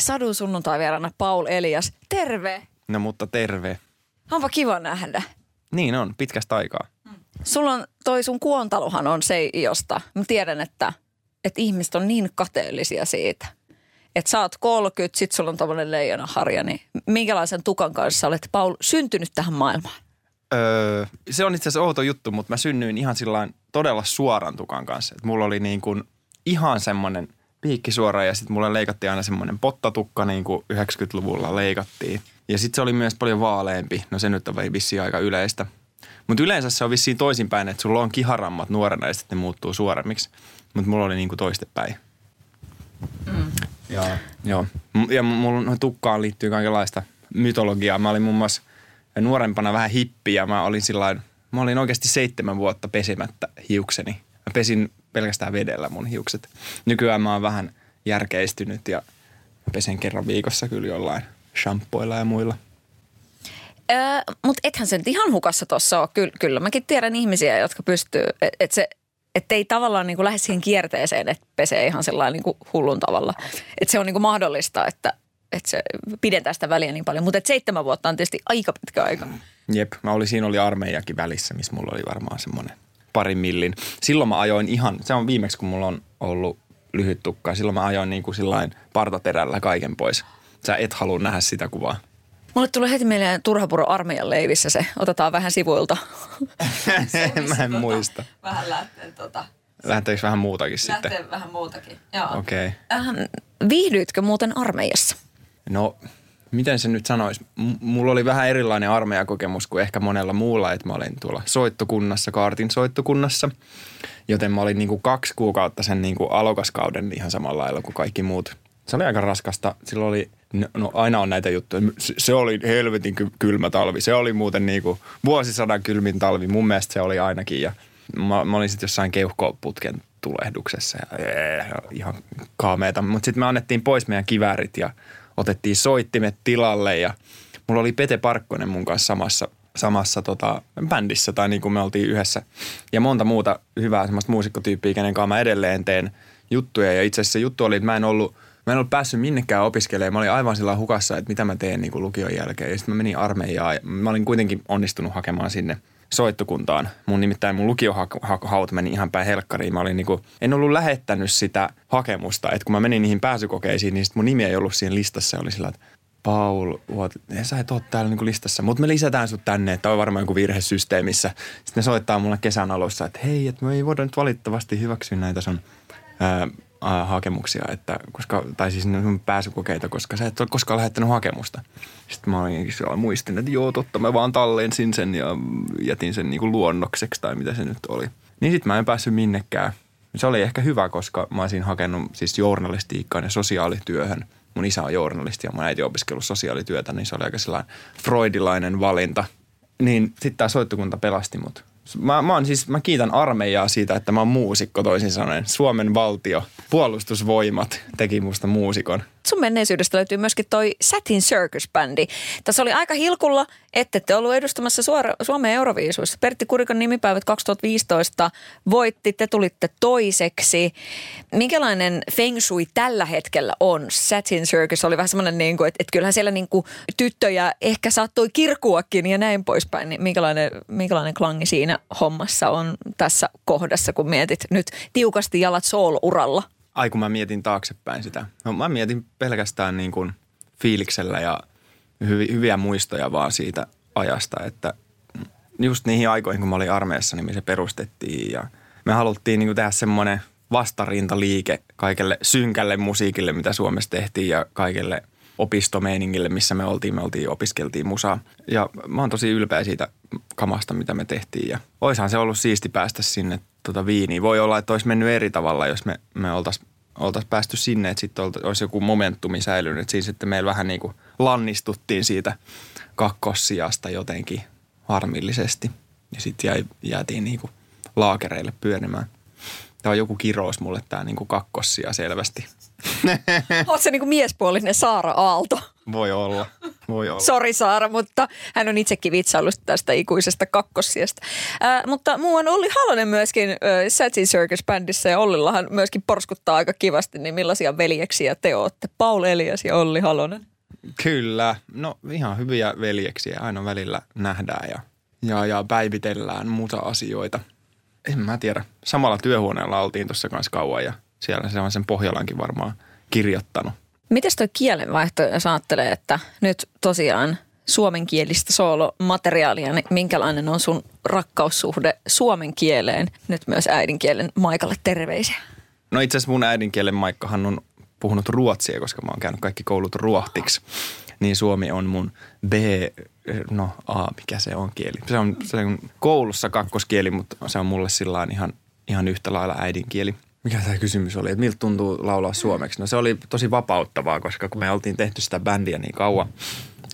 Sadun sunnuntai vieraana Paul Elias. Terve! No mutta terve. Onpa kiva nähdä. Niin on, pitkästä aikaa. Sulla on toi sun kuontalohan on se, josta mä tiedän, että, että ihmiset on niin kateellisia siitä. Että sä oot 30, sit sulla on tommonen leijonaharja, niin minkälaisen tukan kanssa olet Paul syntynyt tähän maailmaan? Öö, se on itse asiassa outo juttu, mutta mä synnyin ihan sillain todella suoran tukan kanssa. Et mulla oli niin kuin ihan semmoinen piikki suora ja sitten mulle leikattiin aina semmoinen pottatukka niin kuin 90-luvulla leikattiin. Ja sitten se oli myös paljon vaaleampi. No se nyt on vissiin aika yleistä. Mutta yleensä se on vissiin toisinpäin, että sulla on kiharammat nuorena ja sitten ne muuttuu suoremmiksi. Mutta mulla oli niin kuin toistepäin. Mm. Ja, joo. M- Ja mulla tukkaan liittyy kaikenlaista mytologiaa. Mä olin muun muassa nuorempana vähän hippi ja mä olin sillain, mä olin oikeasti seitsemän vuotta pesemättä hiukseni. Mä pesin pelkästään vedellä mun hiukset. Nykyään mä oon vähän järkeistynyt ja pesen kerran viikossa kyllä jollain shampoilla ja muilla. Öö, Mutta ethän se nyt ihan hukassa tuossa ole. Kyllä, kyllä mäkin tiedän ihmisiä, jotka pystyy, että et se että ei tavallaan niin kuin lähde siihen kierteeseen, että pesee ihan sellainen niin kuin hullun tavalla. Että se on niin kuin mahdollista, että, että se pidentää sitä väliä niin paljon. Mutta seitsemän vuotta on tietysti aika pitkä aika. Jep, mä olin, siinä oli armeijakin välissä, missä mulla oli varmaan semmoinen pari millin. Silloin mä ajoin ihan, se on viimeksi kun mulla on ollut lyhyt tukka. Silloin mä ajoin niin kuin sillain partaterällä kaiken pois. Sä et halua nähdä sitä kuvaa. Mulle tulee heti mieleen Turhapuro armeijan leivissä se. Otetaan vähän sivuilta. mä en muista. Vähän lähtee tota, Lähteekö vähän muutakin sitten? vähän muutakin. Joo. Okei. Okay. Ähm, viihdyitkö muuten armeijassa? No, miten se nyt sanoisi? M- mulla oli vähän erilainen armeijakokemus kuin ehkä monella muulla, että mä olin tuolla soittokunnassa, kaartin soittokunnassa. Joten mä olin niinku kaksi kuukautta sen niinku alokaskauden ihan samalla lailla kuin kaikki muut. Se oli aika raskasta. Silloin oli, no, aina on näitä juttuja. Se, oli helvetin ky- kylmä talvi. Se oli muuten niinku vuosisadan kylmin talvi. Mun mielestä se oli ainakin. Ja mä, mä olin sitten jossain keuhkoputken tulehduksessa ja ihan kaameeta. Mutta sitten me annettiin pois meidän kiväärit ja otettiin soittimet tilalle ja mulla oli Pete Parkkonen mun kanssa samassa, samassa tota, bändissä tai niin kuin me oltiin yhdessä. Ja monta muuta hyvää semmoista muusikkotyyppiä, kenen kanssa mä edelleen teen juttuja. Ja itse asiassa juttu oli, että mä en ollut, mä en ollut päässyt minnekään opiskelemaan. Mä olin aivan sillä hukassa, että mitä mä teen niin kuin lukion jälkeen. Ja sitten mä menin armeijaan ja mä olin kuitenkin onnistunut hakemaan sinne soittokuntaan. Mun nimittäin mun lukiohaut meni ihan päin helkkariin. Mä olin niinku, en ollut lähettänyt sitä hakemusta. Että kun mä menin niihin pääsykokeisiin, niin sit mun nimi ei ollut siinä listassa. Ja oli sillä, että Paul, what, sä et ole täällä niinku listassa, mutta me lisätään sut tänne, että on varmaan joku virhe systeemissä. Sitten ne soittaa mulle kesän alussa, että hei, että me ei voida nyt valitettavasti hyväksyä näitä sun ää, ää, hakemuksia, että koska, tai siis pääsykokeita, koska sä et ole koskaan lähettänyt hakemusta. Sitten mä olin muistin, että joo, totta, mä vaan tallensin sen ja jätin sen niinku luonnokseksi tai mitä se nyt oli. Niin sitten mä en päässyt minnekään. Se oli ehkä hyvä, koska mä olisin hakenut siis journalistiikkaan ja sosiaalityöhön. Mun isä on journalisti ja mun äiti opiskellut sosiaalityötä, niin se oli aika sellainen freudilainen valinta. Niin sitten tämä soittokunta pelasti mut. Mä, mä, on siis, mä kiitän armeijaa siitä, että mä oon muusikko toisin sanoen. Suomen valtio, puolustusvoimat teki musta muusikon. Sun menneisyydestä löytyy myöskin toi Satin Circus-bändi. Tässä oli aika hilkulla, ette te ollut edustamassa suora, Suomen Euroviisuissa. Pertti Kurikan nimipäivät 2015 voitti, te tulitte toiseksi. Minkälainen feng shui tällä hetkellä on? Satin Circus oli vähän semmoinen, niin että, että kyllähän siellä niin kuin tyttöjä ehkä saattoi kirkuakin ja näin poispäin. Niin minkälainen, minkälainen klangi siinä hommassa on tässä kohdassa, kun mietit nyt tiukasti jalat soul-uralla? Ai kun mä mietin taaksepäin sitä. No, mä mietin pelkästään niin kuin fiiliksellä ja hyvi, hyviä muistoja vaan siitä ajasta, että just niihin aikoihin, kun mä olin armeijassa, niin me se perustettiin ja me haluttiin niin kuin tehdä semmoinen vastarintaliike kaikelle synkälle musiikille, mitä Suomessa tehtiin ja kaikelle opistomeiningille, missä me oltiin. Me oltiin opiskeltiin musaa. Ja mä oon tosi ylpeä siitä kamasta, mitä me tehtiin. Ja oishan se ollut siisti päästä sinne tota viiniin. Voi olla, että olisi mennyt eri tavalla, jos me, me oltaisiin oltaisiin päästy sinne, että sitten olisi joku momentumi säilynyt. Siinä sitten meillä vähän niin kuin lannistuttiin siitä kakkossijasta jotenkin harmillisesti. Ja sitten jäi, jäätiin niin kuin laakereille pyörimään. Tämä on joku kirous mulle tämä niin kuin kakkossija selvästi. Oot se niin kuin miespuolinen Saara Aalto. Voi olla, voi olla. Sori Saara, mutta hän on itsekin vitsaillut tästä ikuisesta kakkossiasta. Äh, mutta muu on Olli Halonen myöskin äh, Satin Circus-bändissä ja Ollillahan myöskin porskuttaa aika kivasti, niin millaisia veljeksiä te olette? Paul Elias ja Olli Halonen. Kyllä, no ihan hyviä veljeksiä aina välillä nähdään ja, ja, ja päivitellään muuta asioita. En mä tiedä. Samalla työhuoneella oltiin tuossa kanssa kauan ja siellä se on sen Pohjolankin varmaan kirjoittanut. Mites toi kielenvaihto, jos ajattelee, että nyt tosiaan suomenkielistä soolomateriaalia, niin minkälainen on sun rakkaussuhde suomen kieleen? Nyt myös äidinkielen Maikalle terveisiä. No itse asiassa mun äidinkielen Maikkahan on puhunut ruotsia, koska mä oon käynyt kaikki koulut ruohtiksi. Niin suomi on mun B, no A, mikä se on kieli. Se on, se on koulussa kakkoskieli, mutta se on mulle sillä ihan, ihan yhtä lailla äidinkieli. Mikä tämä kysymys oli, että miltä tuntuu laulaa suomeksi? No se oli tosi vapauttavaa, koska kun me oltiin tehty sitä bändiä niin kauan,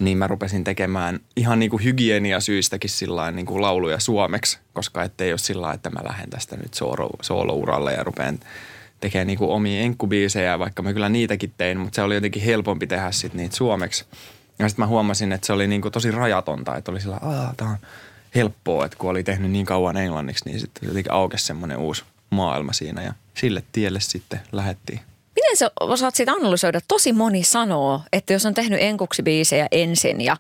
niin mä rupesin tekemään ihan niin kuin hygieniasyistäkin sillä niin kuin lauluja suomeksi, koska ettei ole sillä että mä lähden tästä nyt soolo, soolouralle ja rupean tekemään niin kuin omia enkkubiisejä, vaikka mä kyllä niitäkin tein, mutta se oli jotenkin helpompi tehdä sitten niitä suomeksi. Ja sitten mä huomasin, että se oli niin kuin tosi rajatonta, että oli sillä, että tämä on helppoa, että kun oli tehnyt niin kauan englanniksi, niin sitten jotenkin aukesi semmoinen uusi maailma siinä ja sille tielle sitten lähettiin. Miten sä osaat siitä analysoida? Tosi moni sanoo, että jos on tehnyt enkuksi biisejä ensin ja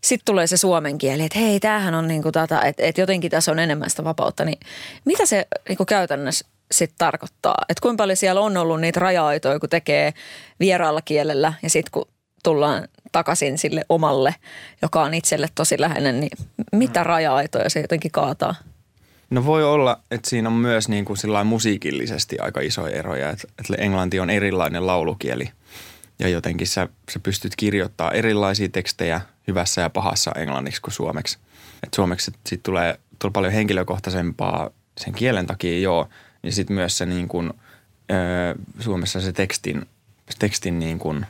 sitten tulee se suomen kieli, että hei, tämähän on niinku tätä, että, että jotenkin tässä on enemmän sitä vapautta. Niin mitä se niinku käytännössä sitten tarkoittaa? Että kuinka paljon siellä on ollut niitä raja-aitoja, kun tekee vieraalla kielellä ja sitten kun tullaan takaisin sille omalle, joka on itselle tosi läheinen, niin mitä raja-aitoja se jotenkin kaataa? No voi olla, että siinä on myös niin kuin musiikillisesti aika isoja eroja, että, englanti on erilainen laulukieli ja jotenkin sä, sä pystyt kirjoittamaan erilaisia tekstejä hyvässä ja pahassa englanniksi kuin suomeksi. Et suomeksi sit tulee, tulee paljon henkilökohtaisempaa sen kielen takia, joo, ja sitten myös se niin kuin, Suomessa se tekstin, tekstin niin kuin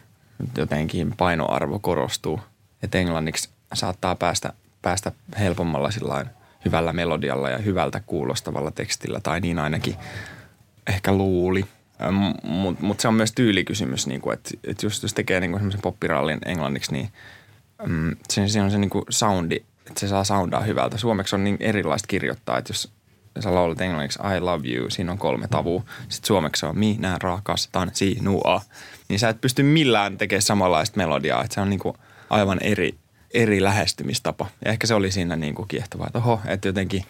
jotenkin painoarvo korostuu. Että englanniksi saattaa päästä, päästä helpommalla sillain hyvällä melodialla ja hyvältä kuulostavalla tekstillä, tai niin ainakin ehkä luuli. Mutta mut se on myös tyylikysymys, niinku, että et just jos tekee niinku semmoisen poppirallin englanniksi, niin mm, se, se on se niinku soundi, että se saa soundaa hyvältä. Suomeksi on niin erilaista kirjoittaa, että jos sä laulat englanniksi I love you, siinä on kolme tavua. Sitten suomeksi on minä rakastan sinua. Niin sä et pysty millään tekemään samanlaista melodiaa, että se on niinku aivan eri, eri lähestymistapa. Ja ehkä se oli siinä niin kuin kiehtovaa, että oho, että jotenkin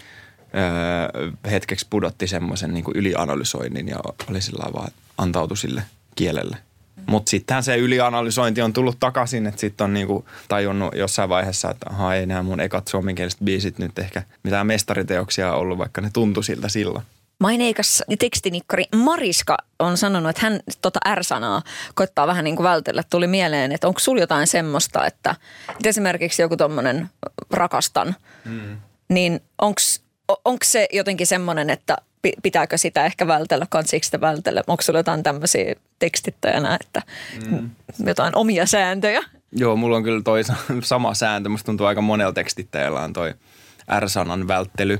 öö, hetkeksi pudotti semmoisen niin ylianalysoinnin ja oli sillä vaan antautu sille kielelle. Mutta sittenhän se ylianalysointi on tullut takaisin, että sitten on niinku tajunnut jossain vaiheessa, että aha, ei nämä mun ekat suomenkieliset biisit nyt ehkä mitään mestariteoksia ollut, vaikka ne tuntui siltä silloin. Maineikas tekstinikkari Mariska on sanonut, että hän tota R-sanaa koittaa vähän niin kuin vältellä. Tuli mieleen, että onko sulla jotain semmoista, että, että esimerkiksi joku tuommoinen rakastan, mm. niin onko se jotenkin semmoinen, että pitääkö sitä ehkä vältellä, kansiko sitä vältellä? Onko sulla jotain tämmöisiä tekstittäjänä, että mm. jotain omia sääntöjä? Joo, mulla on kyllä toi sama sääntö. Musta tuntuu aika monella tekstittäjällä on toi R-sanan välttely,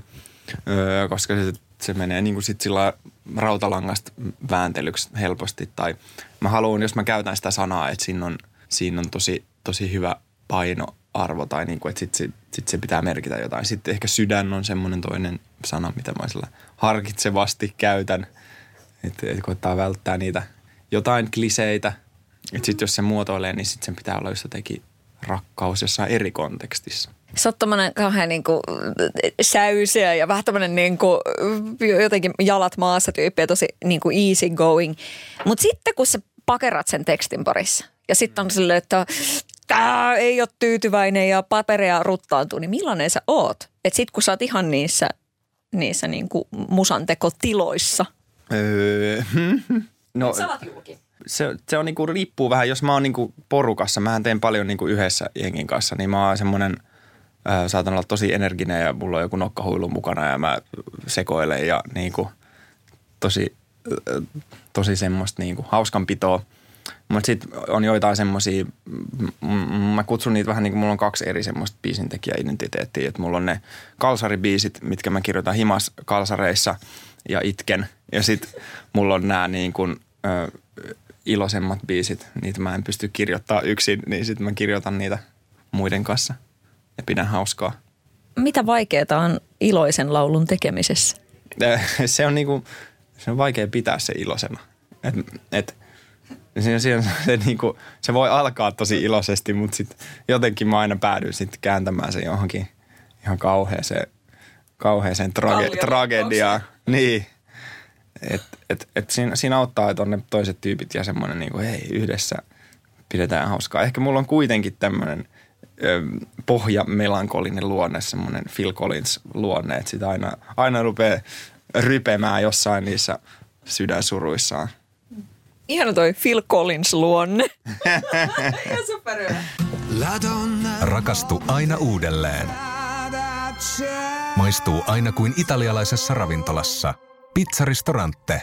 öö, koska se se menee niin kuin sit sillä rautalangasta vääntelyksi helposti. Tai mä haluan, jos mä käytän sitä sanaa, että siinä on, siinä on tosi, tosi hyvä painoarvo tai niin kuin, että sit, sit, sit se pitää merkitä jotain. Sitten ehkä sydän on semmoinen toinen sana, mitä mä sillä harkitsevasti käytän. Että et koittaa välttää niitä jotain kliseitä. Että sitten jos se muotoilee, niin sitten sen pitää olla just rakkaus jossain eri kontekstissa. Sä oot tommonen kauhean niinku säysiä ja vähän tämmönen niinku, jotenkin jalat maassa tyyppi ja tosi niinku easy going. Mutta sitten kun sä pakerat sen tekstin parissa ja sitten on silleen, että tää ei ole tyytyväinen ja paperia ruttaantuu, niin millainen sä oot? Että sit kun sä oot ihan niissä, niissä niinku musantekotiloissa. Öö, no, sä oot julki se, se on niinku, riippuu vähän, jos mä oon niinku porukassa, mä teen paljon niinku yhdessä jengin kanssa, niin mä oon semmoinen – Saatan olla tosi energinen ja mulla on joku nokkahuilu mukana ja mä sekoilen ja niin kuin tosi tosi semmoista niin kuin hauskanpitoa. Mutta sitten on joitain semmoisia, mä kutsun niitä vähän niin kuin mulla on kaksi eri semmoista biisintekijäidentiteettiä. Että mulla on ne kalsaribiisit, mitkä mä kirjoitan himas kalsareissa ja itken. Ja sitten mulla on nämä niin kuin, ö, iloisemmat biisit, niitä mä en pysty kirjoittaa yksin, niin sitten mä kirjoitan niitä muiden kanssa ja pidän hauskaa. Mitä vaikeaa on iloisen laulun tekemisessä? Se on niinku, se on vaikea pitää se iloisena. Et, et, se, se, se, niinku, se voi alkaa tosi iloisesti, mutta sitten jotenkin mä aina päädyin sitten kääntämään se johonkin ihan kauheeseen, kauheeseen trage, tragediaan. Niin. Et, et, et siinä, siinä auttaa, että on ne toiset tyypit ja semmoinen niin kuin, hei, yhdessä pidetään hauskaa. Ehkä mulla on kuitenkin tämmöinen pohja melankolinen luonne, semmoinen Phil Collins luonne, että sitä aina, aina rupeaa rypemään jossain niissä sydänsuruissaan. Ihan toi Phil Collins luonne. Ihan superhyvä. Rakastu aina uudelleen. Maistuu aina kuin italialaisessa ravintolassa. Pizzaristorante.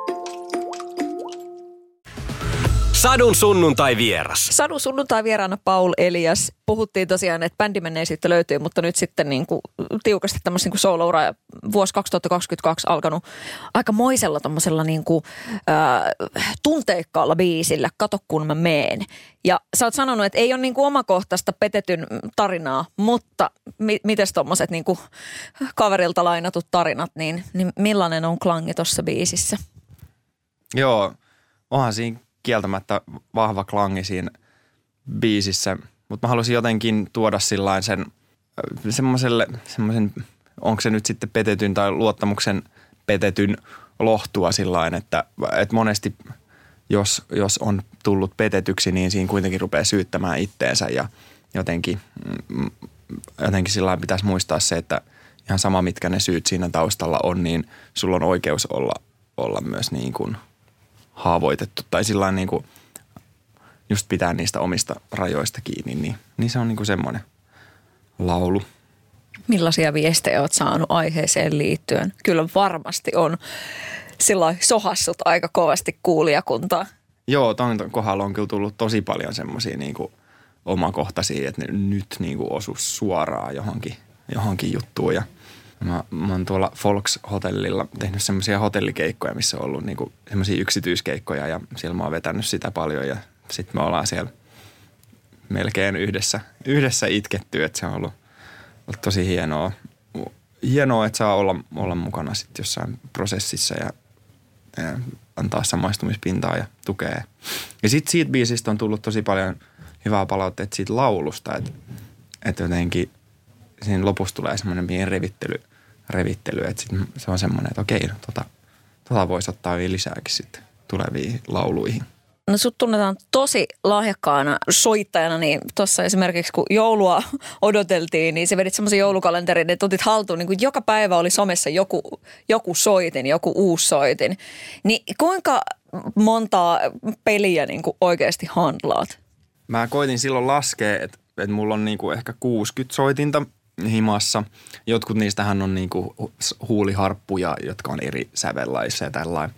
Sadun sunnuntai vieras. Sadun sunnuntai vieraana Paul Elias. Puhuttiin tosiaan, että bändimenneisyyttä löytyy, mutta nyt sitten niin kuin tiukasti tämmöistä niin solo vuosi 2022 alkanut aika moisella tommosella niin kuin, äh, tunteikkaalla biisillä, Kato kun mä meen. Ja sä oot sanonut, että ei ole niin kuin omakohtaista petetyn tarinaa, mutta mi- mites tommoset niin kuin kaverilta lainatut tarinat, niin, niin millainen on klangi tuossa biisissä? Joo, onhan siinä kieltämättä vahva klangi siinä biisissä, mutta mä halusin jotenkin tuoda sillain sen semmoiselle, semmoisen, onko se nyt sitten petetyn tai luottamuksen petetyn lohtua sillain, että, että monesti jos, jos on tullut petetyksi, niin siinä kuitenkin rupeaa syyttämään itteensä ja jotenkin, mm, jotenkin sillä pitäisi muistaa se, että ihan sama mitkä ne syyt siinä taustalla on, niin sulla on oikeus olla, olla myös niin kuin – haavoitettu tai sillä niin kuin just pitää niistä omista rajoista kiinni, niin, niin se on niin kuin semmoinen laulu. Millaisia viestejä olet saanut aiheeseen liittyen? Kyllä varmasti on sillä sohassut aika kovasti kuulijakuntaa. Joo, ton kohdalla on kyllä tullut tosi paljon semmoisia niin omakohtaisia, että ne nyt niin kuin osu suoraan johonkin, johonkin juttuun ja – Mä, mä oon tuolla Folks-hotellilla tehnyt semmoisia hotellikeikkoja, missä on ollut niinku semmoisia yksityiskeikkoja ja siellä mä oon vetänyt sitä paljon ja sitten me ollaan siellä melkein yhdessä, yhdessä itketty, että se on ollut, ollut tosi hienoa. Hienoa, että saa olla, olla mukana sitten jossain prosessissa ja, ja antaa samaistumispintaa ja tukea. Ja sitten siitä biisistä on tullut tosi paljon hyvää palautteet siitä laulusta, että, että jotenkin siinä lopussa tulee semmoinen pieni revittely – revittelyä. Että sit se on semmoinen, että okei, no, tota, tota voisi ottaa vielä lisääkin sitten tuleviin lauluihin. No sut tunnetaan tosi lahjakkaana soittajana, niin tuossa esimerkiksi kun joulua odoteltiin, niin se vedit semmoisen joulukalenterin, että otit haltuun, niin kuin joka päivä oli somessa joku, joku soitin, joku uusi soitin. Niin kuinka montaa peliä niin kuin oikeasti handlaat? Mä koitin silloin laskea, että, että mulla on niin kuin ehkä 60 soitinta himassa. Jotkut niistähän on niinku huuliharppuja, jotka on eri sävellaissa ja tällainen.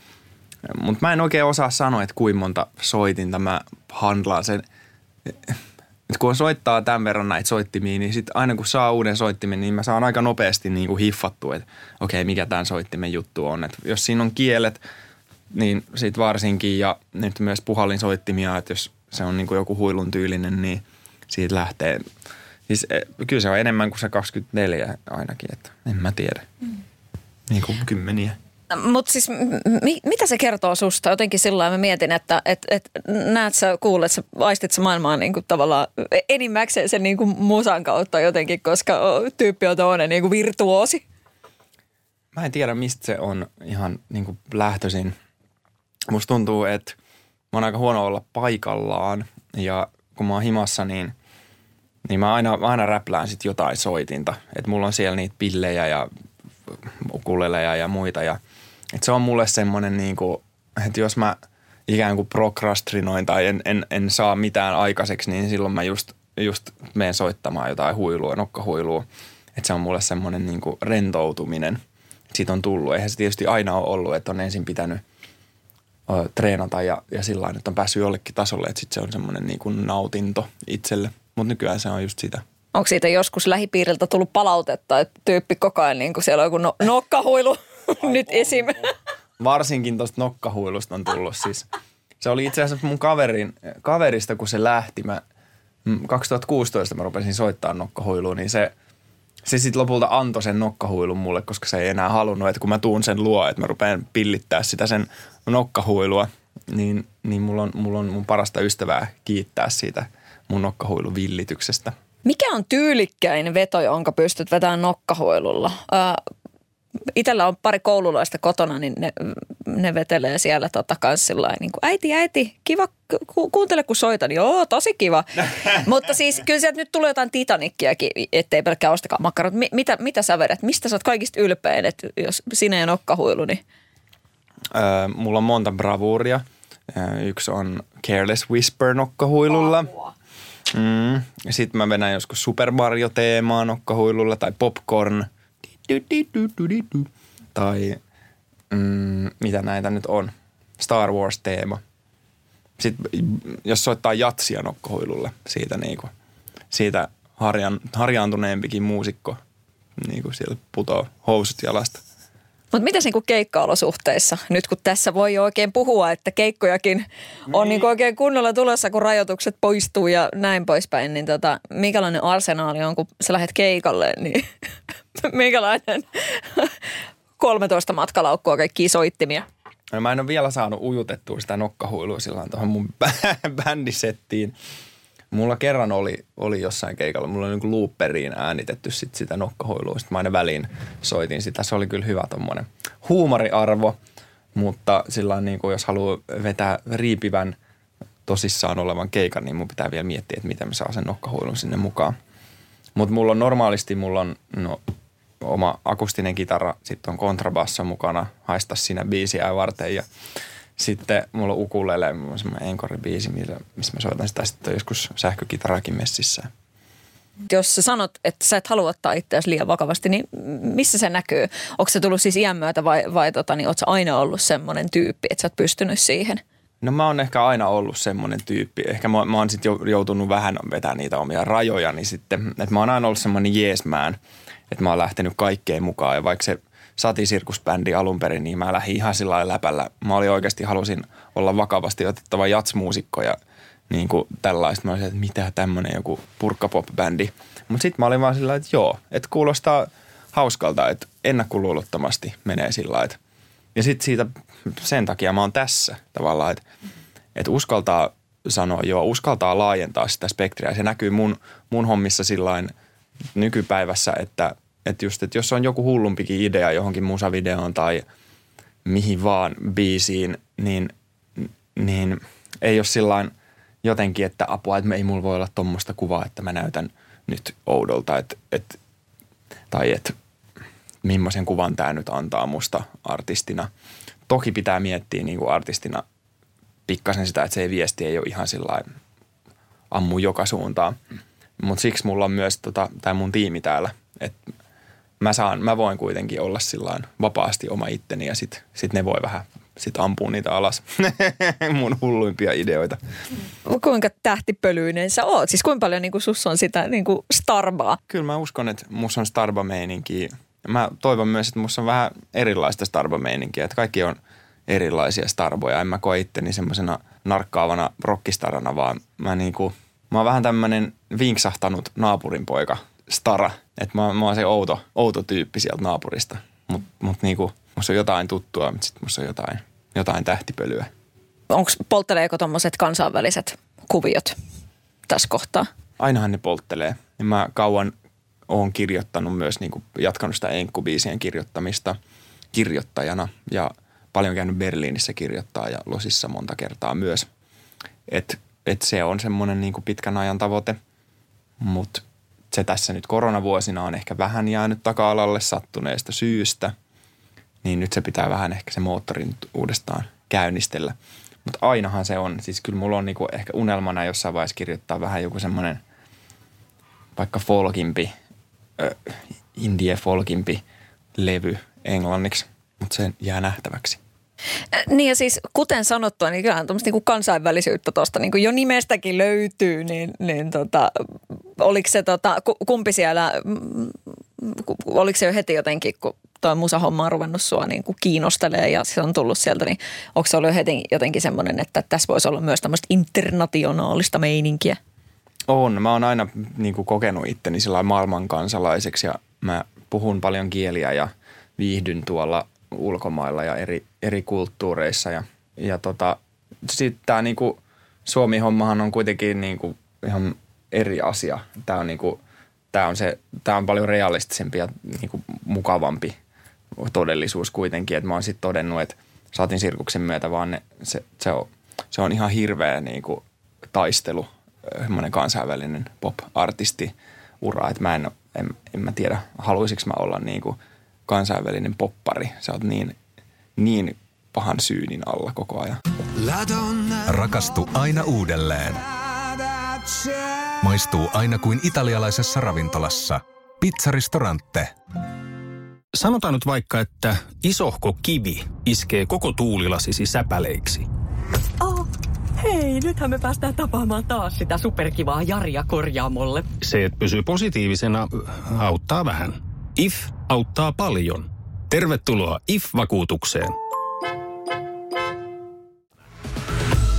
Mutta mä en oikein osaa sanoa, että kuinka monta soitinta mä handlaan sen. Et kun soittaa tämän verran näitä soittimia, niin sit aina kun saa uuden soittimen, niin mä saan aika nopeasti niin kuin hiffattua, että okei, okay, mikä tämän soittimen juttu on. Et jos siinä on kielet, niin sit varsinkin ja nyt myös puhallinsoittimia, että jos se on niin kuin joku huilun tyylinen, niin siitä lähtee – Siis eh, kyllä se on enemmän kuin se 24 ainakin, että en mä tiedä. Mm. Niin kuin kymmeniä. Mutta siis mi- mitä se kertoo susta? Jotenkin sillä mä mietin, että et, et, näet sä, kuulet sä, aistit sä maailmaa niin kuin tavallaan enimmäkseen sen niin kuin musan kautta jotenkin, koska tyyppi on toinen niin kuin virtuosi. Mä en tiedä, mistä se on ihan niin kuin lähtöisin. Musta tuntuu, että mä oon aika huono olla paikallaan ja kun mä oon himassa, niin – niin mä aina, aina räplään sit jotain soitinta. Että mulla on siellä niitä pillejä ja ukuleleja ja muita. Ja, et se on mulle semmoinen, niin kuin, että jos mä ikään kuin prokrastrinoin tai en, en, en saa mitään aikaiseksi, niin silloin mä just, just menen soittamaan jotain huilua, nokkahuilua. Että se on mulle semmoinen niin kuin rentoutuminen. Siitä on tullut. Eihän se tietysti aina ole ollut, että on ensin pitänyt treenata ja, ja sillä että on päässyt jollekin tasolle, että sitten se on semmoinen niin kuin nautinto itselle. Mutta nykyään se on just sitä. Onko siitä joskus lähipiiriltä tullut palautetta, että tyyppi koko ajan niin kuin siellä on joku no, nokkahuilu nyt esim. Varsinkin tuosta nokkahuilusta on tullut siis. Se oli itse asiassa mun kaverin, kaverista, kun se lähti. Mä, 2016 mä rupesin soittaa nokkahuilua, niin se, se sitten lopulta antoi sen nokkahuilun mulle, koska se ei enää halunnut, että kun mä tuun sen luo, että mä rupean pillittää sitä sen nokkahuilua, niin, niin mulla, on, mulla on mun parasta ystävää kiittää siitä mun nokkahuilun villityksestä. Mikä on tyylikkäin veto, jonka pystyt vetämään nokkahuilulla? Äh, itellä on pari koululaista kotona, niin ne, ne vetelee siellä tota kans sillain, niin kuin, äiti, äiti, kiva, ku, kuuntele kun soitan. Joo, tosi kiva. Mutta siis kyllä sieltä nyt tulee jotain Titanikkiakin, ettei pelkkää ostakaan makkarot. Mi, mitä, mitä sä vedät? Mistä sä oot kaikista ylpein, että jos sinä ja nokkahuilu, niin... Öö, mulla on monta bravuuria. Yksi on Careless Whisper nokkahuilulla. Mm. Sitten mä vedän joskus Super Mario-teemaa nokkahuilulla tai Popcorn – tai mm, mitä näitä nyt on. Star Wars-teema. Sitten jos soittaa jatsia nokkohuilulle siitä, niinku, siitä harjan, harjaantuneempikin muusikko niinku siellä putoo housut jalasta. Mutta miten niinku keikkaolosuhteissa, nyt kun tässä voi jo oikein puhua, että keikkojakin niin. on niinku oikein kunnolla tulossa, kun rajoitukset poistuu ja näin poispäin, niin tota, minkälainen arsenaali on, kun sä lähdet keikalle, niin minkälainen 13 matkalaukkua kaikkia soittimia? No mä en ole vielä saanut ujutettua sitä nokkahuilua sillä tuohon mun bändisettiin. Mulla kerran oli, oli jossain keikalla, mulla oli niin looperiin äänitetty sit sitä nokkahuilua. Sitten mä aina väliin soitin sitä. Se oli kyllä hyvä tommonen huumoriarvo, mutta sillä niin kuin jos haluaa vetää riipivän tosissaan olevan keikan, niin mun pitää vielä miettiä, että miten mä saan sen nokkahuilun sinne mukaan. Mutta mulla on normaalisti, mulla on no, oma akustinen kitara, sitten on kontrabasso mukana, haista siinä biisiä varten ja sitten mulla on ukulele, mulla on semmoinen enkoribiisi, missä mä soitan sitä sitten joskus sähkökitarakin messissä. Jos sä sanot, että sä et halua ottaa itseäsi liian vakavasti, niin missä se näkyy? Onko se tullut siis iän myötä vai, vai tota, niin, sä aina ollut semmoinen tyyppi, että sä oot pystynyt siihen? No mä oon ehkä aina ollut semmoinen tyyppi. Ehkä mä, mä oon sitten joutunut vähän vetämään niitä omia rajoja, niin sitten, että mä oon aina ollut semmoinen jeesmään, että mä oon lähtenyt kaikkeen mukaan. Ja vaikka se – satisirkusbändi alun perin, niin mä lähdin ihan sillä läpällä. Mä olin oikeasti, halusin olla vakavasti otettava jatsmuusikko ja niin kuin tällaista. Mä olisin, että mitä tämmöinen joku purkkapop-bändi. Mutta sitten mä olin vaan sillä että joo, että kuulostaa hauskalta, että ennakkoluulottomasti menee sillä että ja sitten siitä, sen takia mä oon tässä tavallaan, että, että uskaltaa sanoa joo, uskaltaa laajentaa sitä spektriä. Se näkyy mun, mun hommissa sillain nykypäivässä, että että just, että jos on joku hullumpikin idea johonkin musavideoon tai mihin vaan biisiin, niin, niin ei ole sillain jotenkin, että apua, että ei mulla voi olla tuommoista kuvaa, että mä näytän nyt oudolta, että, että, tai että millaisen kuvan tämä nyt antaa musta artistina. Toki pitää miettiä niin kuin artistina pikkasen sitä, että se ei viesti ei ole ihan sillä ammu joka suuntaan. Mutta siksi mulla on myös tota, tämä mun tiimi täällä, että mä, saan, mä voin kuitenkin olla sillä vapaasti oma itteni ja sitten sit ne voi vähän sit ampua niitä alas. Mun hulluimpia ideoita. Kuinka tähtipölyinen sä oot? Siis kuinka paljon niinku sus on sitä niinku starbaa? Kyllä mä uskon, että mus on starba-meininkiä. Mä toivon myös, että mus on vähän erilaista starba-meininkiä. Että kaikki on erilaisia starboja. En mä koe itteni semmoisena narkkaavana rockistarana, vaan mä niinku, mä oon vähän tämmönen vinksahtanut naapurin poika – stara. Että mä, mä oon se outo, outo tyyppi sieltä naapurista. Mutta mut niinku, musta on jotain tuttua, mutta sitten musta on jotain, jotain tähtipölyä. Onko poltteleeko tuommoiset kansainväliset kuviot tässä kohtaa? Ainahan ne polttelee. Ja mä kauan oon kirjoittanut myös, niin kuin jatkanut sitä enkkubiisien kirjoittamista kirjoittajana ja paljon käynyt Berliinissä kirjoittaa ja Losissa monta kertaa myös. Et, et se on semmoinen niin pitkän ajan tavoite, mutta se tässä nyt koronavuosina on ehkä vähän jäänyt taka-alalle sattuneesta syystä, niin nyt se pitää vähän ehkä se moottori nyt uudestaan käynnistellä. Mutta ainahan se on, siis kyllä mulla on niinku ehkä unelmana jossain vaiheessa kirjoittaa vähän joku semmoinen vaikka folkimpi, äh, indie folkimpi levy englanniksi, mutta se jää nähtäväksi. Niin ja siis kuten sanottua, niin kyllähän tuommoista niin kansainvälisyyttä tuosta niin jo nimestäkin löytyy, niin, niin tota, oliko se tota, kumpi siellä, oliko se jo heti jotenkin, kun tuo musahomma on ruvennut sua niin kuin kiinnostelee ja se on tullut sieltä, niin onko se ollut heti jotenkin semmoinen, että tässä voisi olla myös tämmöistä internationaalista meininkiä? On. Mä oon aina niin kuin kokenut itteni maailman kansalaiseksi ja mä puhun paljon kieliä ja viihdyn tuolla ulkomailla ja eri, eri kulttuureissa. Ja, ja tota, sitten tämä niinku, Suomi-hommahan on kuitenkin niinku ihan eri asia. Tämä on, niinku, tää on, se, tää on paljon realistisempi ja niinku mukavampi todellisuus kuitenkin. Et mä oon sitten todennut, että saatin sirkuksen myötä vaan ne, se, se, on, se on ihan hirveä niinku, taistelu, semmoinen kansainvälinen pop-artisti ura. Että mä en, en, en mä tiedä, haluaisinko mä olla niinku – kansainvälinen poppari. Sä oot niin, niin pahan syynin alla koko ajan. Rakastu aina uudelleen. Maistuu aina kuin italialaisessa ravintolassa. Pizzaristorante. Sanotaan nyt vaikka, että isohko kivi iskee koko tuulilasisi säpäleiksi. Oh, hei, nythän me päästään tapaamaan taas sitä superkivaa Jaria korjaamolle. Se, että pysyy positiivisena, auttaa vähän. IF auttaa paljon. Tervetuloa IF-vakuutukseen.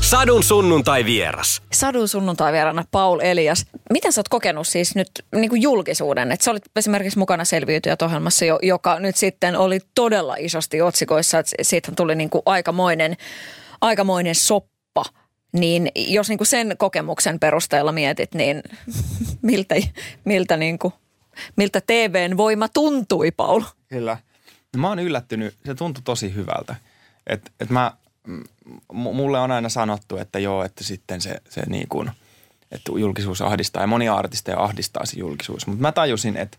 Sadun sunnuntai vieras. Sadun sunnuntai vierana Paul Elias. Miten sä oot kokenut siis nyt niin kuin julkisuuden? Että sä olit esimerkiksi mukana selviytyjät ohjelmassa, joka nyt sitten oli todella isosti otsikoissa. Että siitä tuli niin kuin aikamoinen, aikamoinen soppa. Niin jos niin kuin sen kokemuksen perusteella mietit, niin miltä, miltä niin kuin miltä TVn voima tuntui, Paul? Kyllä. Mä oon yllättynyt, se tuntui tosi hyvältä. Et, et mä, mulle on aina sanottu, että joo, että sitten se, se niin kuin, että julkisuus ahdistaa ja monia artisteja ahdistaa se julkisuus. Mutta mä tajusin, että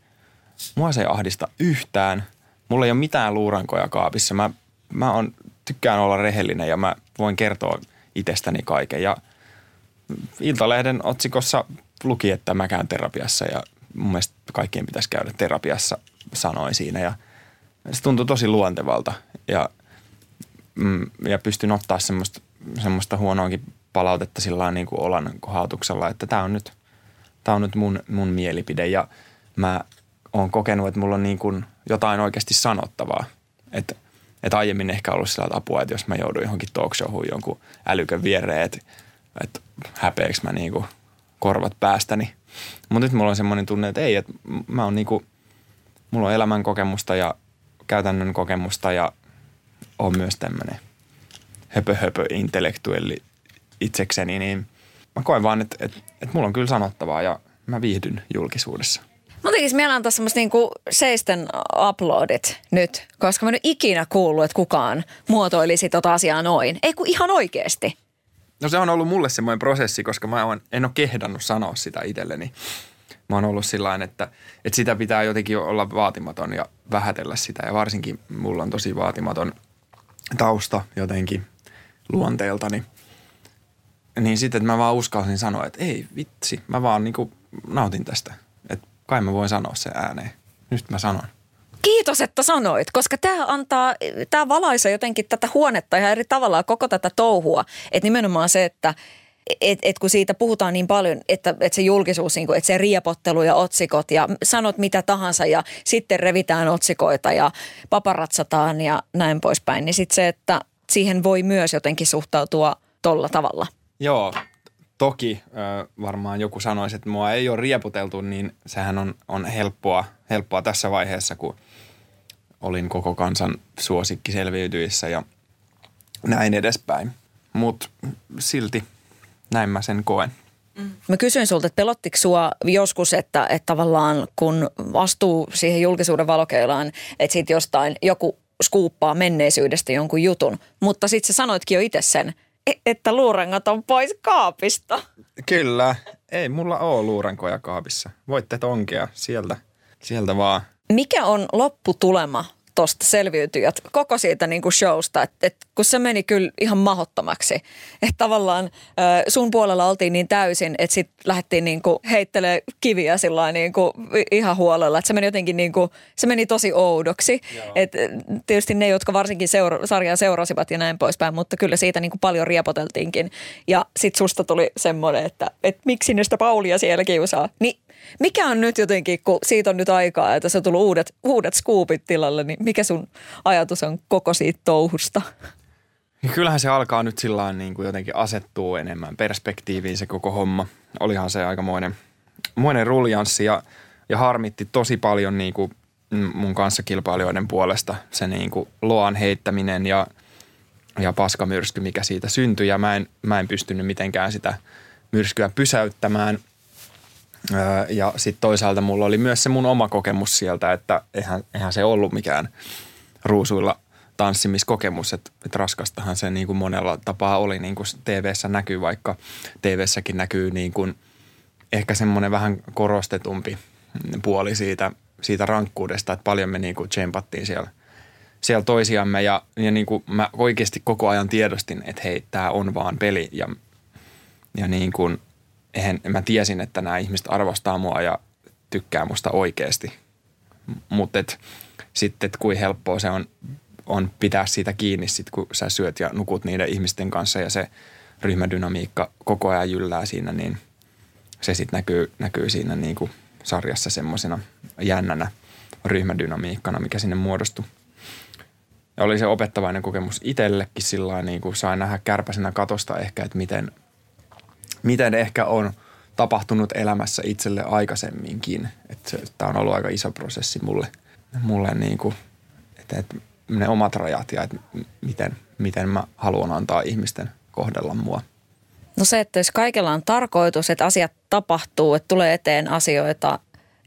mua se ei ahdista yhtään. Mulla ei ole mitään luurankoja kaapissa. Mä, mä on, tykkään olla rehellinen ja mä voin kertoa itsestäni kaiken. Ja Iltalehden otsikossa luki, että mä käyn terapiassa ja mun mielestä kaikkien pitäisi käydä terapiassa, sanoin siinä. Ja se tuntui tosi luontevalta ja, mm, ja pystyn ottaa semmoista, semmoista huonoakin palautetta sillä niin kuin olan kohautuksella, että tämä on nyt, tää on nyt mun, mun mielipide ja mä oon kokenut, että mulla on niin kuin jotain oikeasti sanottavaa. Että että aiemmin ehkä ollut sillä apua, että jos mä joudun johonkin talk showhun jonkun älykön viereen, että, että häpeäks mä niin kuin korvat päästäni – mutta nyt mulla on semmoinen tunne, että ei, että mä oon niinku, mulla on elämän kokemusta ja käytännön kokemusta ja on myös tämmöinen höpö höpö intellektuelli itsekseni, niin mä koen vaan, että, että, että mulla on kyllä sanottavaa ja mä viihdyn julkisuudessa. Mä tekis mielellä antaa semmoista niinku seisten uploadit nyt, koska mä en ikinä kuullut, että kukaan muotoilisi tota asiaa noin. Ei kun ihan oikeasti. No se on ollut mulle semmoinen prosessi, koska mä oon, en ole kehdannut sanoa sitä itselleni. Mä oon ollut sillä että, että sitä pitää jotenkin olla vaatimaton ja vähätellä sitä. Ja varsinkin mulla on tosi vaatimaton tausta jotenkin luonteeltani. Niin sitten, että mä vaan uskalsin sanoa, että ei vitsi, mä vaan niinku nautin tästä. Että kai mä voin sanoa se ääneen. Nyt mä sanon. Kiitos, että sanoit, koska tämä antaa, tämä valaisee jotenkin tätä huonetta ihan eri tavalla koko tätä touhua. Että nimenomaan se, että et, et kun siitä puhutaan niin paljon, että, että se julkisuus, niin että se riepottelu ja otsikot ja sanot mitä tahansa ja sitten revitään otsikoita ja paparatsataan ja näin poispäin, niin sitten se, että siihen voi myös jotenkin suhtautua tolla tavalla. Joo, toki varmaan joku sanoisi, että mua ei ole rieputeltu, niin sehän on, on helppoa, helppoa tässä vaiheessa, kun olin koko kansan suosikki selviytyissä ja näin edespäin. Mutta silti näin mä sen koen. Mm. Mä kysyin sulta, että pelottiko sua joskus, että, että tavallaan kun astuu siihen julkisuuden valokeilaan, että siitä jostain joku skuuppaa menneisyydestä jonkun jutun, mutta sitten sä sanoitkin jo itse sen, e, että luurengat on pois kaapista. Kyllä, Ei mulla ole luurankoja kaapissa. Voitte tonkea sieltä, sieltä vaan. Mikä on lopputulema tuosta selviytyjät koko siitä niin kuin showsta, että et, kun se meni kyllä ihan mahottomaksi. Että tavallaan äh, sun puolella oltiin niin täysin, että sitten lähdettiin niin kuin heittelee kiviä sillä niin kuin ihan huolella. Että se meni jotenkin niin kuin, se meni tosi oudoksi. Et, tietysti ne, jotka varsinkin seura- sarjaa seurasivat ja näin poispäin, mutta kyllä siitä niin kuin paljon riepoteltiinkin. Ja sitten susta tuli semmoinen, että, että miksi ne sitä Paulia siellä kiusaa. Niin mikä on nyt jotenkin, kun siitä on nyt aikaa, että se on tullut uudet, uudet scoopit tilalle, niin mikä sun ajatus on koko siitä touhusta? Niin kyllähän se alkaa nyt sillä niin kuin jotenkin asettuu enemmän perspektiiviin se koko homma. Olihan se aikamoinen moinen ruljanssi ja, ja harmitti tosi paljon niin kuin mun kanssa kilpailijoiden puolesta se niin kuin loan heittäminen ja, ja paskamyrsky, mikä siitä syntyi. Ja mä en, mä en pystynyt mitenkään sitä myrskyä pysäyttämään – ja sitten toisaalta mulla oli myös se mun oma kokemus sieltä, että eihän, eihän se ollut mikään ruusuilla tanssimiskokemus, että, että raskastahan se niin kuin monella tapaa oli, niin kuin TV-ssä näkyy, vaikka TV-säkin näkyy niin kuin ehkä semmoinen vähän korostetumpi puoli siitä, siitä rankkuudesta, että paljon me niin kuin tsempattiin siellä, siellä toisiamme. Ja, ja niin kuin mä oikeasti koko ajan tiedostin, että hei, tämä on vaan peli ja, ja niin kuin – eihän, mä tiesin, että nämä ihmiset arvostaa mua ja tykkää musta oikeasti. Mutta sitten, että kuin helppoa se on, on pitää siitä kiinni sit, kun sä syöt ja nukut niiden ihmisten kanssa ja se ryhmädynamiikka koko ajan jyllää siinä, niin se sitten näkyy, näkyy siinä niin kuin sarjassa semmoisena jännänä ryhmädynamiikkana, mikä sinne muodostui. Ja oli se opettavainen kokemus itsellekin sillä niin kuin sain nähdä kärpäsenä katosta ehkä, että miten – miten ehkä on tapahtunut elämässä itselle aikaisemminkin. Tämä on ollut aika iso prosessi mulle, mulle niin kuin, että, että ne omat rajat ja että miten, miten mä haluan antaa ihmisten kohdella mua. No se, että jos kaikella on tarkoitus, että asiat tapahtuu, että tulee eteen asioita,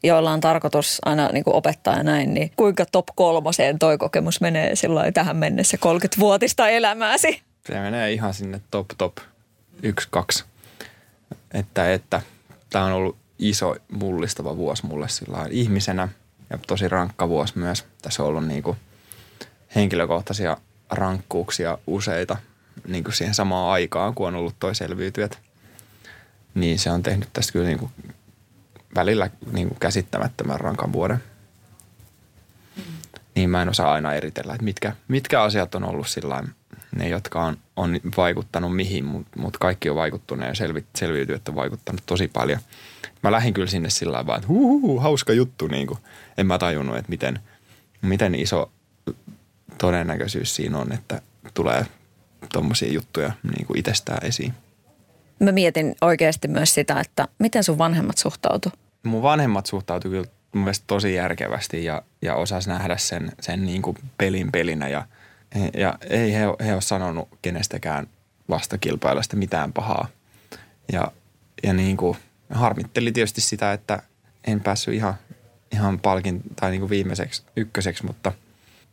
joilla on tarkoitus aina niin kuin opettaa ja näin, niin kuinka top kolmoseen toi kokemus menee silloin tähän mennessä 30-vuotista elämääsi? Se menee ihan sinne top top yksi, kaksi että, että tämä on ollut iso mullistava vuosi mulle sillä ihmisenä ja tosi rankka vuosi myös. Tässä on ollut niin kuin henkilökohtaisia rankkuuksia useita niin kuin siihen samaan aikaan, kun on ollut toi selviytyjät. Niin se on tehnyt tästä kyllä niin kuin välillä niin kuin käsittämättömän rankan vuoden. Niin mä en osaa aina eritellä, että mitkä, mitkä asiat on ollut sillä ne, jotka on, on vaikuttanut mihin, mutta mut kaikki on vaikuttunut ja selvi, selviytyjät on vaikuttanut tosi paljon. Mä lähdin kyllä sinne sillä tavalla, että huuhu, hauska juttu. Niin kuin. En mä tajunnut, että miten, miten iso todennäköisyys siinä on, että tulee tuommoisia juttuja niin kuin itsestään esiin. Mä mietin oikeasti myös sitä, että miten sun vanhemmat suhtautu? Mun vanhemmat suhtautu kyllä mun mielestä tosi järkevästi ja, ja osas nähdä sen, sen niin kuin pelin pelinä ja – ja ei he, he ole sanonut kenestäkään vastakilpailasta mitään pahaa. Ja, ja niin kuin harmitteli tietysti sitä, että en päässyt ihan, ihan palkin tai niin kuin viimeiseksi ykköseksi, mutta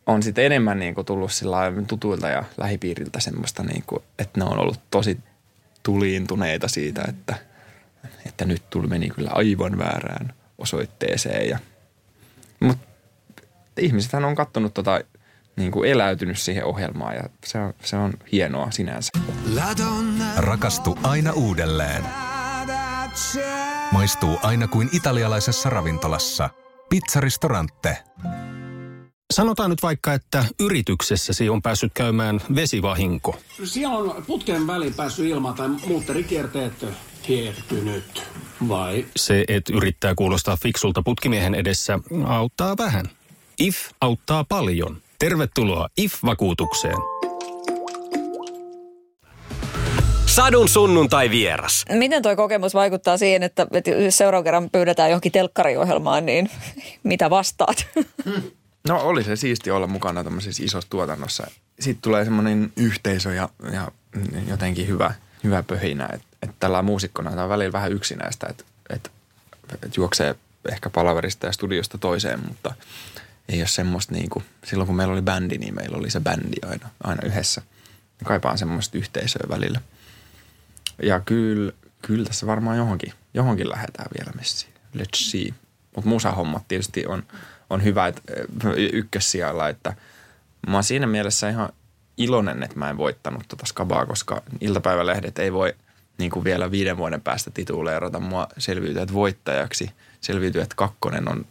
on sitten enemmän niin kuin tullut sillä tutuilta ja lähipiiriltä semmoista, niin kuin, että ne on ollut tosi tuliintuneita siitä, että, että nyt tuli meni kyllä aivan väärään osoitteeseen. Ja, mutta ihmisethän on kattonut tota niin kuin eläytynyt siihen ohjelmaan ja se on, se on hienoa sinänsä. Rakastu aina uudelleen. Maistuu aina kuin italialaisessa ravintolassa. Pizzaristorante. Sanotaan nyt vaikka, että yrityksessäsi on päässyt käymään vesivahinko. Siellä on putken väliin päässyt ilma tai muutterikierteet hiertynyt, vai? Se, että yrittää kuulostaa fiksulta putkimiehen edessä, auttaa vähän. IF auttaa paljon. Tervetuloa IF-vakuutukseen. Sadun sunnuntai vieras. Miten tuo kokemus vaikuttaa siihen, että jos seuraavan kerran pyydetään johonkin telkkariohjelmaan, niin mitä vastaat? No oli se siisti olla mukana tämmöisessä isossa tuotannossa. Sitten tulee semmoinen yhteisö ja, ja jotenkin hyvä, hyvä pöhinä. Että et tällä muusikkona tämä on välillä vähän yksinäistä, että et, et juoksee ehkä palaverista ja studiosta toiseen, mutta – ei ole semmoista kuin, silloin kun meillä oli bändi, niin meillä oli se bändi aina, aina yhdessä. Kaipaan semmoista yhteisöä välillä. Ja kyllä, kyllä tässä varmaan johonkin, johonkin lähdetään vielä messiin. Let's see. Mutta musahommat tietysti on, on hyvä että ykkössijalla, että mä oon siinä mielessä ihan iloinen, että mä en voittanut tota skabaa, koska iltapäivälehdet ei voi niin kuin vielä viiden vuoden päästä tituleerata mua selviytyjät voittajaksi. Selviytyjät kakkonen on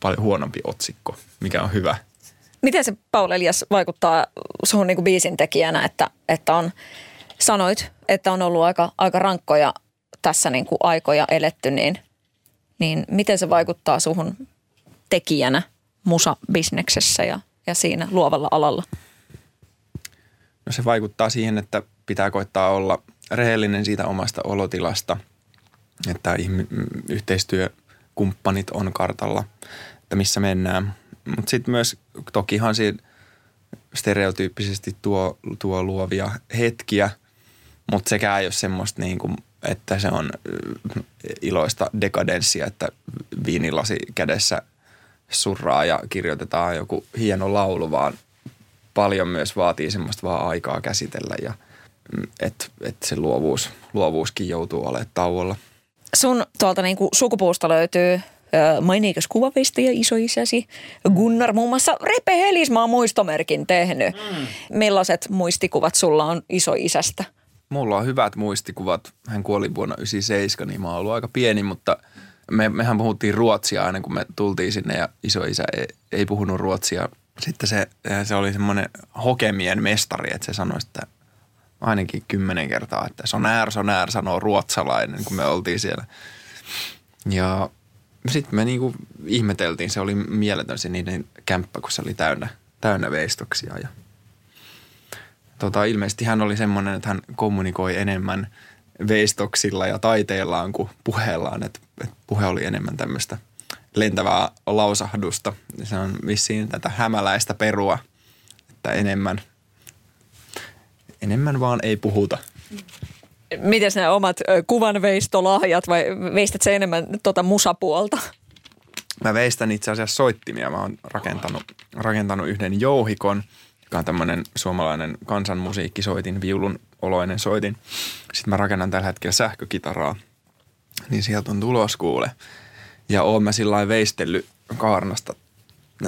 paljon huonompi otsikko, mikä on hyvä. Miten se Paul Elias vaikuttaa suhun niin kuin biisin tekijänä, että, että on, sanoit, että on ollut aika, aika rankkoja tässä niin kuin aikoja eletty, niin, niin miten se vaikuttaa suhun tekijänä musa-bisneksessä ja, ja siinä luovalla alalla? No se vaikuttaa siihen, että pitää koittaa olla rehellinen siitä omasta olotilasta, että yhteistyökumppanit on kartalla, että missä mennään. Mutta sitten myös, tokihan siinä stereotyyppisesti tuo, tuo luovia hetkiä, mutta sekään ei ole semmoista niin kuin, että se on iloista dekadenssia, että viinilasi kädessä surraa ja kirjoitetaan joku hieno laulu, vaan paljon myös vaatii semmoista vaan aikaa käsitellä ja että et se luovuus, luovuuskin joutuu olemaan tauolla. Sun tuolta niinku sukupuusta löytyy mainiikas kuvavisti ja isoisäsi Gunnar muun muassa Repe Helismaa muistomerkin tehnyt. Mm. Millaiset muistikuvat sulla on isoisästä? Mulla on hyvät muistikuvat. Hän kuoli vuonna 1997, niin mä oon ollut aika pieni, mutta me, mehän puhuttiin ruotsia aina kun me tultiin sinne ja isoisä ei, ei puhunut ruotsia. Sitten se, se oli semmoinen hokemien mestari, että se sanoi, että ainakin kymmenen kertaa, että sonär, sonär sanoo ruotsalainen, kun me oltiin siellä. Ja sitten me niinku ihmeteltiin, se oli mieletön se niiden kämppä, kun se oli täynnä, täynnä veistoksia. Ja tota, ilmeisesti hän oli semmoinen, että hän kommunikoi enemmän veistoksilla ja taiteellaan kuin puheellaan, että, että puhe oli enemmän tämmöistä lentävää lausahdusta. Se on vissiin tätä hämäläistä perua, että enemmän, enemmän vaan ei puhuta. Miten nämä omat kuvanveistolahjat vai veistät se enemmän tuota musapuolta? Mä veistän itse asiassa soittimia. Mä oon rakentanut, rakentanut yhden jouhikon, joka on tämmöinen suomalainen kansanmusiikkisoitin, viulun oloinen soitin. Sitten mä rakennan tällä hetkellä sähkökitaraa, niin sieltä on tulos kuule. Ja oon mä sillä veistellyt kaarnasta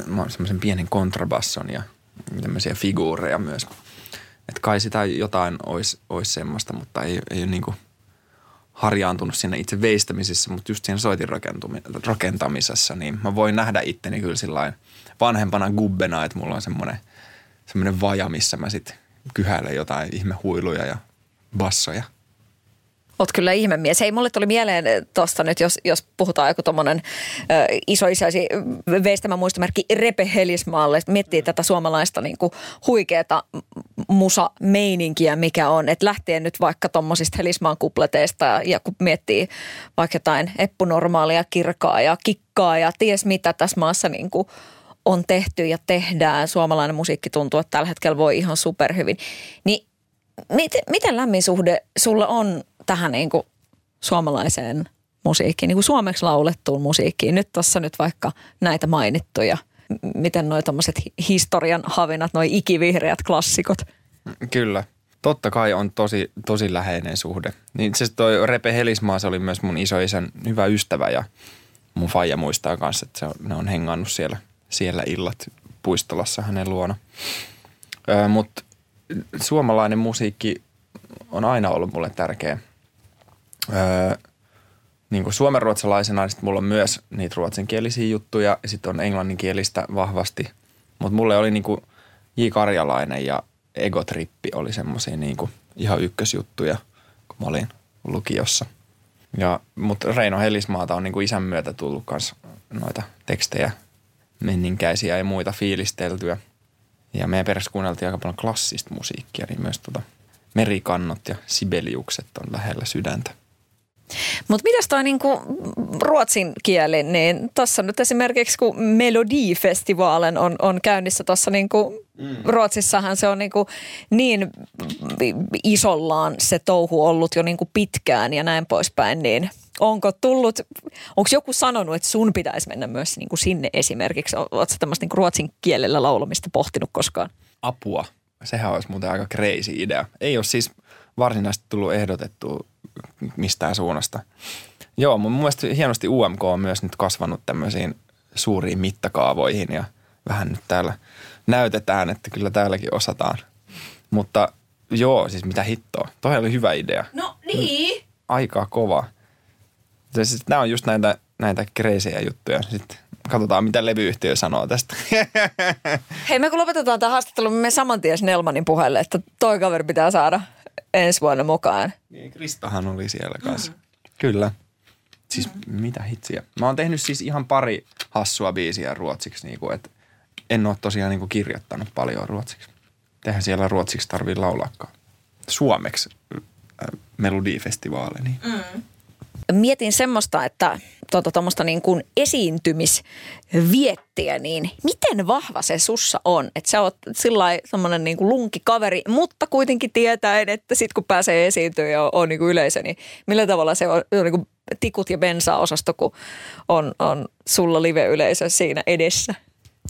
mä oon semmoisen pienen kontrabasson ja tämmöisiä figuureja myös – että kai sitä jotain olisi, olisi semmoista, mutta ei, ei ole niin kuin harjaantunut siinä itse veistämisessä, mutta just siinä soitin rakentamisessa, niin mä voin nähdä itteni kyllä sillä vanhempana gubbena, että mulla on semmoinen, semmoinen vaja, missä mä sitten kyhäilen jotain ihmehuiluja ja bassoja – Oot kyllä ihmemies. Hei, mulle tuli mieleen tuosta nyt, jos, jos puhutaan joku tommonen ö, isoisäisi veistämä muistomerkki Repe Helismaalle. Miettii tätä suomalaista niin kuin huikeeta musa-meininkiä, mikä on. Että lähtien nyt vaikka tuommoisista Helismaan kupleteista ja, ja kun miettii vaikka jotain eppunormaalia, kirkaa ja kikkaa ja ties mitä tässä maassa niin kuin on tehty ja tehdään. Suomalainen musiikki tuntuu, että tällä hetkellä voi ihan superhyvin. Niin miten, miten lämmin suhde sulla on tähän niin kuin suomalaiseen musiikkiin, niin kuin suomeksi laulettuun musiikkiin. Nyt tuossa nyt vaikka näitä mainittuja, miten noi tommoset historian havinat, noi ikivihreät klassikot. Kyllä. Totta kai on tosi, tosi läheinen suhde. Niin se toi Repe Helismaa, se oli myös mun isoisän hyvä ystävä ja mun faija muistaa kanssa, että se on, ne on hengannut siellä, siellä illat puistolassa hänen luona. Mutta suomalainen musiikki on aina ollut mulle tärkeä – öö, niin kuin suomenruotsalaisena, niin mulla on myös niitä ruotsinkielisiä juttuja ja sitten on englanninkielistä vahvasti. Mutta mulle oli niin kuin J. Karjalainen ja Egotrippi oli semmoisia niin ihan ykkösjuttuja, kun mä olin lukiossa. Ja, mutta Reino Helismaata on niin kuin isän myötä tullut myös noita tekstejä, menninkäisiä ja muita fiilisteltyä. Ja meidän perässä kuunneltiin aika paljon klassista musiikkia, niin myös tota merikannot ja sibeliukset on lähellä sydäntä. Mutta mitäs toi niinku ruotsin kieli, niin tuossa nyt esimerkiksi kun Melodifestivalen on, on käynnissä tuossa niinku, mm. Ruotsissahan se on niinku niin isollaan se touhu ollut jo niinku pitkään ja näin poispäin, niin onko tullut, onko joku sanonut, että sun pitäisi mennä myös niinku sinne esimerkiksi? Oletko tämmöistä niinku ruotsin kielellä laulamista pohtinut koskaan? Apua. Sehän olisi muuten aika crazy idea. Ei ole siis varsinaisesti tullut ehdotettua mistään suunnasta. Joo, mun mielestä hienosti UMK on myös nyt kasvanut tämmöisiin suuriin mittakaavoihin ja vähän nyt täällä näytetään, että kyllä täälläkin osataan. Mutta joo, siis mitä hittoa. Toi oli hyvä idea. No niin. Aika kova. Siis, nämä on just näitä, näitä kreisejä juttuja. Sitten katsotaan, mitä levyyhtiö sanoo tästä. Hei, me kun lopetetaan tämä haastattelu, me saman tien Snellmanin puheelle, että toi kaveri pitää saada ensi vuonna mukaan. Niin, Kristahan oli siellä kanssa. Mm. Kyllä. Siis mm. mitä hitsiä. Mä oon tehnyt siis ihan pari hassua biisiä ruotsiksi, niin kuin, että en ole tosiaan niin kuin kirjoittanut paljon ruotsiksi. Tehän siellä ruotsiksi tarvii laulaakaan. Suomeksi äh, Melodifestivaali. Niin. Mm. Mietin semmoista, että tuommoista niin kuin esiintymisviettiä, niin miten vahva se sussa on? Että sä oot sillä semmoinen niin lunkikaveri, mutta kuitenkin tietäen, että sit kun pääsee esiintyä ja on, on niin kuin yleisö, niin millä tavalla se on, on niin kuin tikut ja bensa-osasto, kun on, on sulla live-yleisö siinä edessä?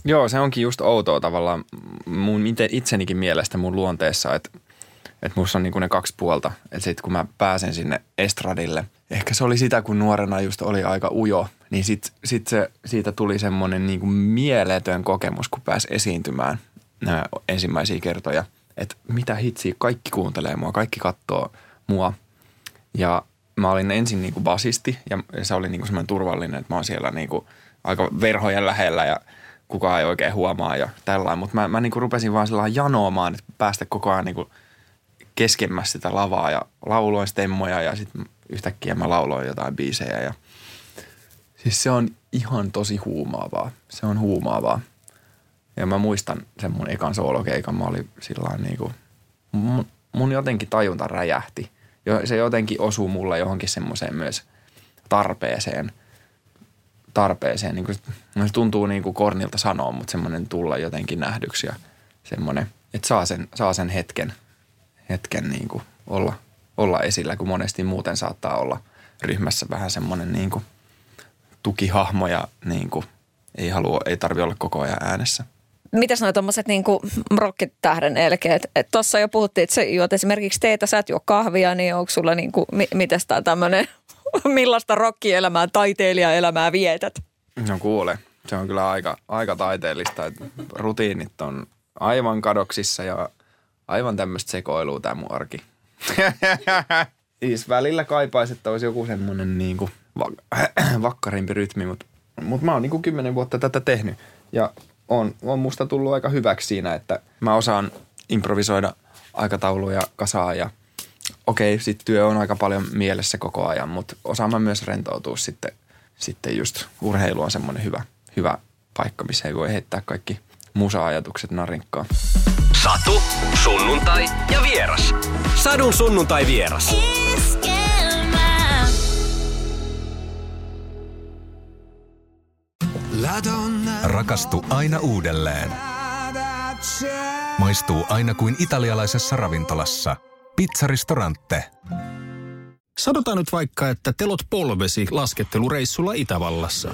Joo, se onkin just outoa tavallaan mun itsenikin mielestä mun luonteessa, että että musta on niinku ne kaksi puolta. Että sitten kun mä pääsen sinne estradille, ehkä se oli sitä, kun nuorena just oli aika ujo, niin sit, sit se, siitä tuli semmoinen niinku mieletön kokemus, kun pääsi esiintymään nämä ensimmäisiä kertoja. Että mitä hitsiä, kaikki kuuntelee mua, kaikki katsoo mua. Ja mä olin ensin niinku basisti ja se oli niinku semmoinen turvallinen, että mä oon siellä niinku aika verhojen lähellä ja kukaan ei oikein huomaa ja tällainen. Mutta mä, mä niinku rupesin vaan sellainen janoamaan, että päästä koko ajan niinku keskemmässä sitä lavaa ja lauloin stemmoja ja sitten yhtäkkiä mä lauloin jotain biisejä ja siis se on ihan tosi huumaavaa. Se on huumaavaa. Ja mä muistan sen mun ekan soolokeikan, mä olin sillä niinku, mun, mun jotenkin tajunta räjähti – se jotenkin osuu mulle johonkin semmoiseen myös tarpeeseen. Tarpeeseen. Niin kuin, no se tuntuu niin kuin kornilta sanoa, mutta semmoinen tulla jotenkin nähdyksi ja semmoinen, että saa sen, saa sen hetken, hetken niin kuin olla, olla esillä, kun monesti muuten saattaa olla ryhmässä vähän semmoinen niin kuin tukihahmo ja niin kuin ei, halua, ei tarvi olla koko ajan äänessä. Mitäs noin tuommoiset niin rokkitähden elkeet? Tuossa jo puhuttiin, että sä juot esimerkiksi teetä, sä et juo kahvia, niin onko sulla niin kuin, mi, mitäs tää tämmöinen, millaista rokkielämää, taiteilijaelämää vietät? No kuule, se on kyllä aika, aika taiteellista, että rutiinit on aivan kadoksissa ja aivan tämmöistä sekoilua tämä mun arki. siis välillä kaipaisi, että olisi joku semmoinen niin kuin vakkarimpi rytmi, mutta, mutta mä oon niin kuin kymmenen vuotta tätä tehnyt. Ja on, on musta tullut aika hyväksi siinä, että mä osaan improvisoida aikatauluja kasaan ja okei, okay, sitten työ on aika paljon mielessä koko ajan, mutta osaan mä myös rentoutua sitten, sitten just urheilu on semmoinen hyvä, hyvä paikka, missä ei voi heittää kaikki musa-ajatukset narinkkaan. Satu, sunnuntai ja vieras. Sadun sunnuntai vieras. Rakastu aina uudelleen. Maistuu aina kuin italialaisessa ravintolassa. Pizzaristorante. Sanotaan nyt vaikka, että telot polvesi laskettelureissulla Itävallassa.